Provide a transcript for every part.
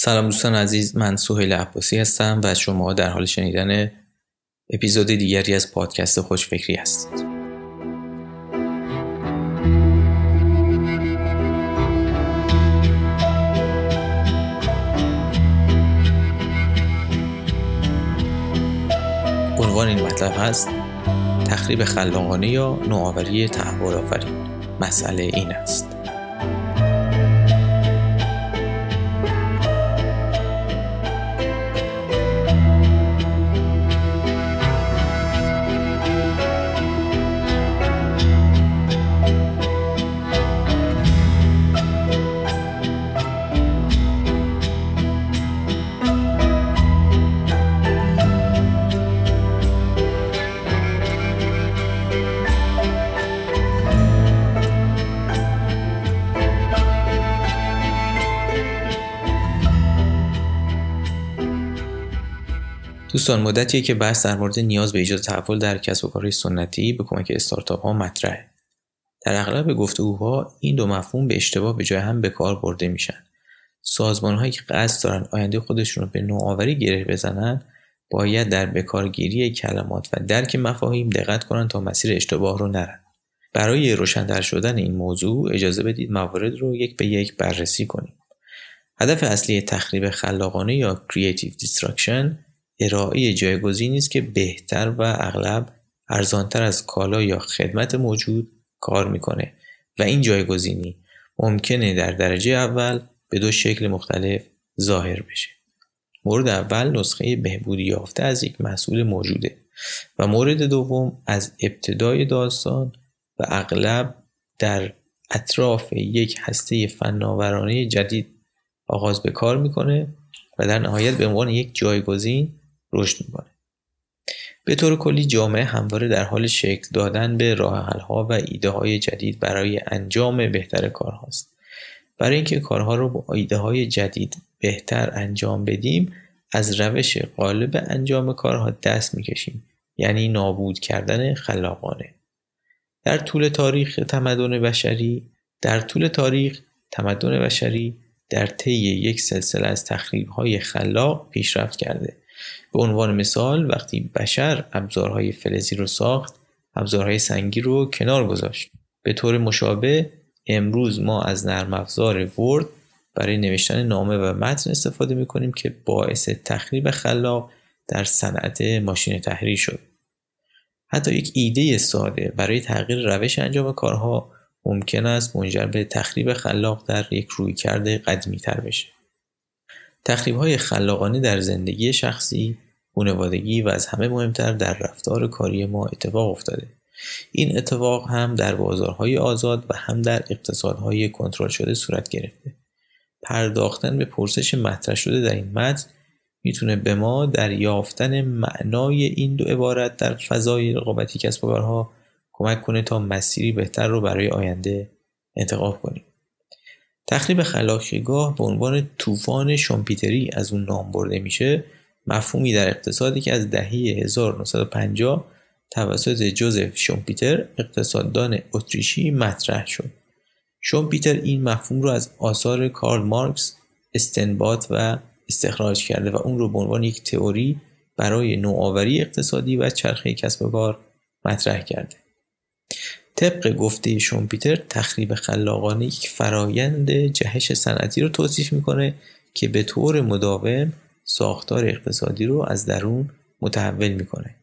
سلام دوستان عزیز من سهیل عباسی هستم و شما در حال شنیدن اپیزود دیگری از پادکست خوشفکری هستید. عنوان این مطلب هست تخریب خلاقانه یا نوآوری تحول آفرین. مسئله این است. دوستان مدتیه که بحث در مورد نیاز به ایجاد تحول در کسب و کارهای سنتی به کمک استارتاپ ها مطرحه. در اغلب گفتگوها این دو مفهوم به اشتباه به جای هم به کار برده میشن. سازمان هایی که قصد دارن آینده خودشون رو به نوآوری گره بزنن باید در بکارگیری کلمات و درک مفاهیم دقت کنن تا مسیر اشتباه رو نرن. برای روشنتر شدن این موضوع اجازه بدید موارد رو یک به یک بررسی کنیم. هدف اصلی تخریب خلاقانه یا Creative Destruction ارائه جایگزینی است که بهتر و اغلب ارزانتر از کالا یا خدمت موجود کار می‌کنه. و این جایگزینی ممکنه در درجه اول به دو شکل مختلف ظاهر بشه. مورد اول نسخه بهبودی یافته از یک محصول موجوده و مورد دوم از ابتدای داستان و اغلب در اطراف یک هسته فناورانه جدید آغاز به کار می‌کنه و در نهایت به عنوان یک جایگزین رشد می‌کنه. به طور کلی جامعه همواره در حال شکل دادن به راه ها و ایده های جدید برای انجام بهتر کارهاست. برای اینکه کارها رو با ایده های جدید بهتر انجام بدیم از روش غالب انجام کارها دست می‌کشیم یعنی نابود کردن خلاقانه. در طول تاریخ تمدن بشری در طول تاریخ تمدن بشری در طی یک سلسله از تخریب های خلاق پیشرفت کرده. به عنوان مثال وقتی بشر ابزارهای فلزی رو ساخت ابزارهای سنگی رو کنار گذاشت. به طور مشابه امروز ما از نرم افزار ورد برای نوشتن نامه و متن استفاده می‌کنیم که باعث تخریب خلاق در صنعت ماشین تحریر شد. حتی یک ایده ساده برای تغییر روش انجام کارها ممکن است منجر به تخریب خلاق در یک رویکرد قدیمی تر بشه. تخریب های خلاقانه در زندگی شخصی، خانوادگی و از همه مهمتر در رفتار کاری ما اتفاق افتاده. این اتفاق هم در بازارهای آزاد و هم در اقتصادهای کنترل شده صورت گرفته. پرداختن به پرسش مطرح شده در این متن می‌تونه به ما در یافتن معنای این دو عبارت در فضای رقابتی کسب و کارها کمک کنه تا مسیری بهتر رو برای آینده انتخاب کنیم. تخریب خلاقیگاه به عنوان طوفان شامپیتری از اون نام برده میشه مفهومی در اقتصادی که از دهه 1950 توسط جوزف شومپیتر اقتصاددان اتریشی مطرح شد. شومپیتر این مفهوم رو از آثار کارل مارکس استنباط و استخراج کرده و اون رو به عنوان یک تئوری برای نوآوری اقتصادی و چرخه کسب و کار مطرح کرده. طبق گفته شومپیتر تخریب خلاقانه یک فرایند جهش صنعتی رو توصیف می‌کنه که به طور مداوم ساختار اقتصادی رو از درون متحول می‌کنه.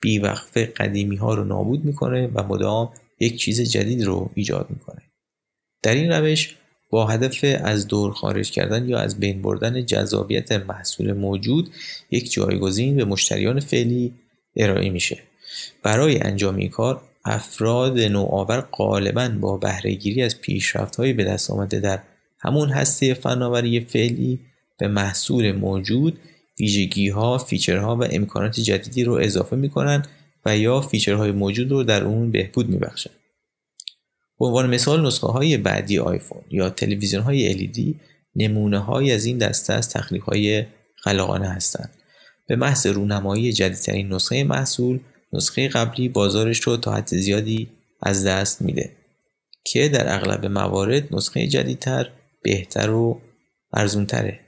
بیوقفه قدیمی ها رو نابود می‌کنه و مدام یک چیز جدید رو ایجاد می‌کنه. در این روش با هدف از دور خارج کردن یا از بین بردن جذابیت محصول موجود یک جایگزین به مشتریان فعلی ارائه میشه. برای انجام این کار افراد نوآور غالبا با بهرهگیری از های به دست آمده در همون هسته فناوری فعلی به محصول موجود ویژگی ها، فیچرها و امکانات جدیدی رو اضافه می‌کنن و یا فیچرهای موجود رو در اون بهبود میبخشن. به عنوان مثال نسخه های بعدی آیفون یا تلویزیون های LED نمونه های از این دسته از تخلیق های خلاقانه هستند. به محض رونمایی جدیدترین نسخه محصول نسخه قبلی بازارش رو تا حد زیادی از دست میده. که در اغلب موارد نسخه جدیدتر بهتر و ارزونتره.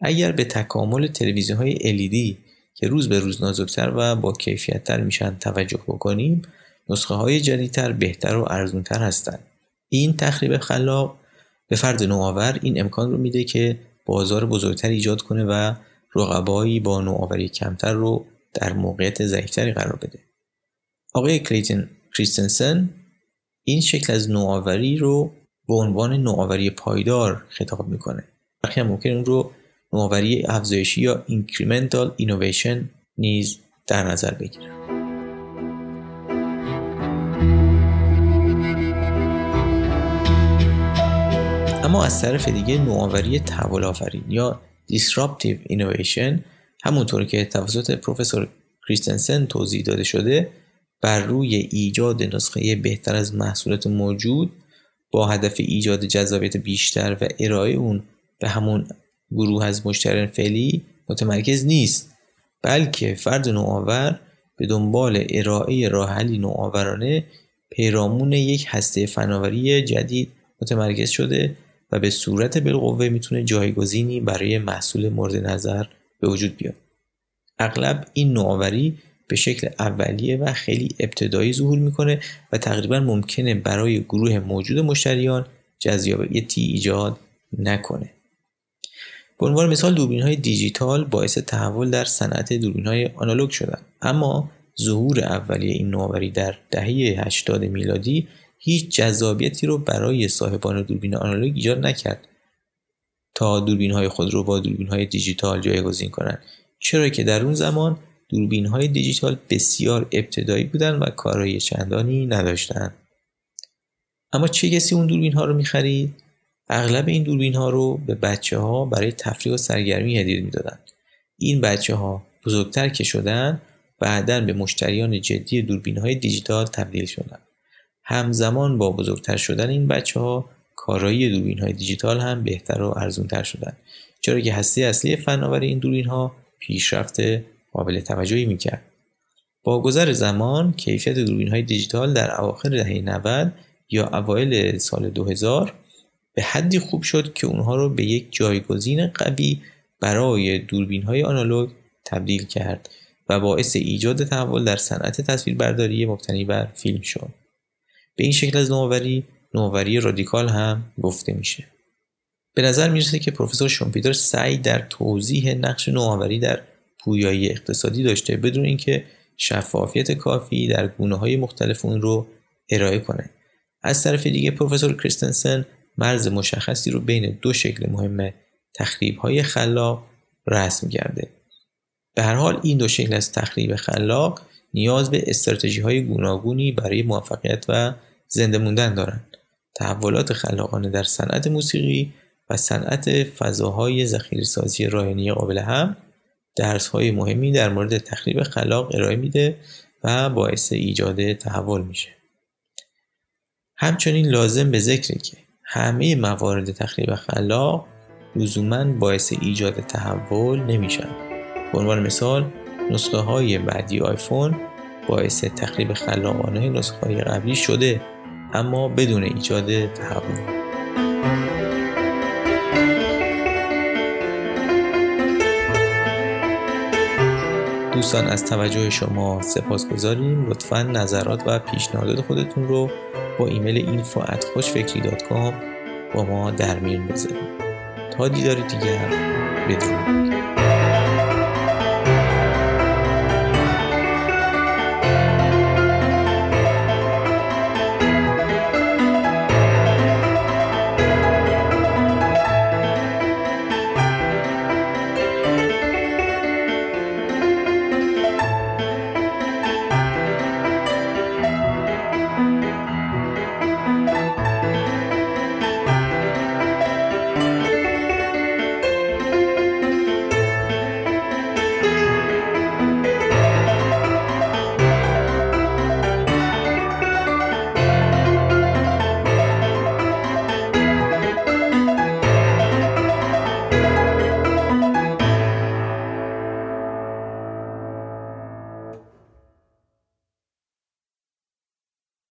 اگر به تکامل تلویزیون های LED که روز به روز نازکتر و با کیفیتتر میشن توجه بکنیم نسخه های جدیدتر بهتر و ارزونتر هستند این تخریب خلاق به فرد نوآور این امکان رو میده که بازار بزرگتر ایجاد کنه و رقبایی با نوآوری کمتر رو در موقعیت ضعیفتری قرار بده. آقای کلیتن کریستنسن این شکل از نوآوری رو به عنوان نوآوری پایدار خطاب می‌کنه. برخی هم ممکن اون رو نوآوری افزایشی یا incremental innovation نیز در نظر بگیره. اما از طرف دیگه نوآوری تحول آفرین یا disruptive innovation همونطور که توسط پروفسور کریستنسن توضیح داده شده بر روی ایجاد نسخه بهتر از محصولات موجود با هدف ایجاد جذابیت بیشتر و ارائه اون به همون گروه از مشتریان فعلی متمرکز نیست بلکه فرد نوآور به دنبال ارائه راه حلی نوآورانه پیرامون یک هسته فناوری جدید متمرکز شده و به صورت بالقوه می‌تونه جایگزینی برای محصول مورد نظر به وجود بیاد. اغلب این نوآوری به شکل اولیه و خیلی ابتدایی ظهور می‌کنه و تقریبا ممکنه برای گروه موجود مشتریان جذابیتی ایجاد نکنه. به عنوان مثال دوربین های دیجیتال باعث تحول در صنعت دوربین های آنالوگ شدن. اما ظهور اولیه این نوآوری در دهه 80 میلادی هیچ جذابیتی رو برای صاحبان دوربین آنالوگ ایجاد نکرد. تا دوربین های خود رو با دوربین های دیجیتال جایگزین کنند چرا که در اون زمان دوربین های دیجیتال بسیار ابتدایی بودن و کارهای چندانی نداشتند اما چه کسی اون دوربین ها رو می‌خرید؟ اغلب این دوربین ها رو به بچه ها برای تفریح و سرگرمی هدیه می‌دادند این بچه ها بزرگتر که شدن بعدا به مشتریان جدی دوربین های دیجیتال تبدیل شدند همزمان با بزرگتر شدن این بچه ها کارایی دوربین های دیجیتال هم بهتر و ارزونتر شدن. چرا که هسته اصلی فناوری این دوربین ها پیشرفت قابل توجهی می‌کرد. با گذر زمان کیفیت دوربین های دیجیتال در اواخر دهه 90 یا اوایل سال 2000 به حدی خوب شد که اونها رو به یک جایگزین قوی برای دوربین های آنالوگ تبدیل کرد و باعث ایجاد تحول در صنعت تصویربرداری مبتنی بر فیلم شد. به این شکل از نوآوری نوآوری رادیکال هم گفته میشه. به نظر می‌رسه که پروفسور شومپیتر سعی در توضیح نقش نوآوری در پویایی اقتصادی داشته بدون اینکه شفافیت کافی در گونه های مختلف اون رو ارائه کنه. از طرف دیگه پروفسور کریستنسن مرز مشخصی رو بین دو شکل مهم تخریب های خلاق رسم کرده. به هر حال این دو شکل از تخریب خلاق نیاز به استراتژی های گوناگونی برای موفقیت و زنده موندن دارند. تحولات خلاقانه در صنعت موسیقی و صنعت فضاهای ذخیره‌سازی راهنی قابل هم درس های مهمی در مورد تخریب خلاق ارائه میده و باعث ایجاد تحول میشه. همچنین لازم به ذکره که همه موارد تخریب خلاق لزوما باعث ایجاد تحول نمیشن. به عنوان مثال نسخه های بعدی آیفون باعث تخریب خلاقانه نسخه های قبلی شده. اما بدون ایجاد تحول. دوستان از توجه شما سپاس گذاریم لطفا نظرات و پیشنهادات خودتون رو با ایمیل info با ما در میون بذارید. تا دیدار دیگر بدرود.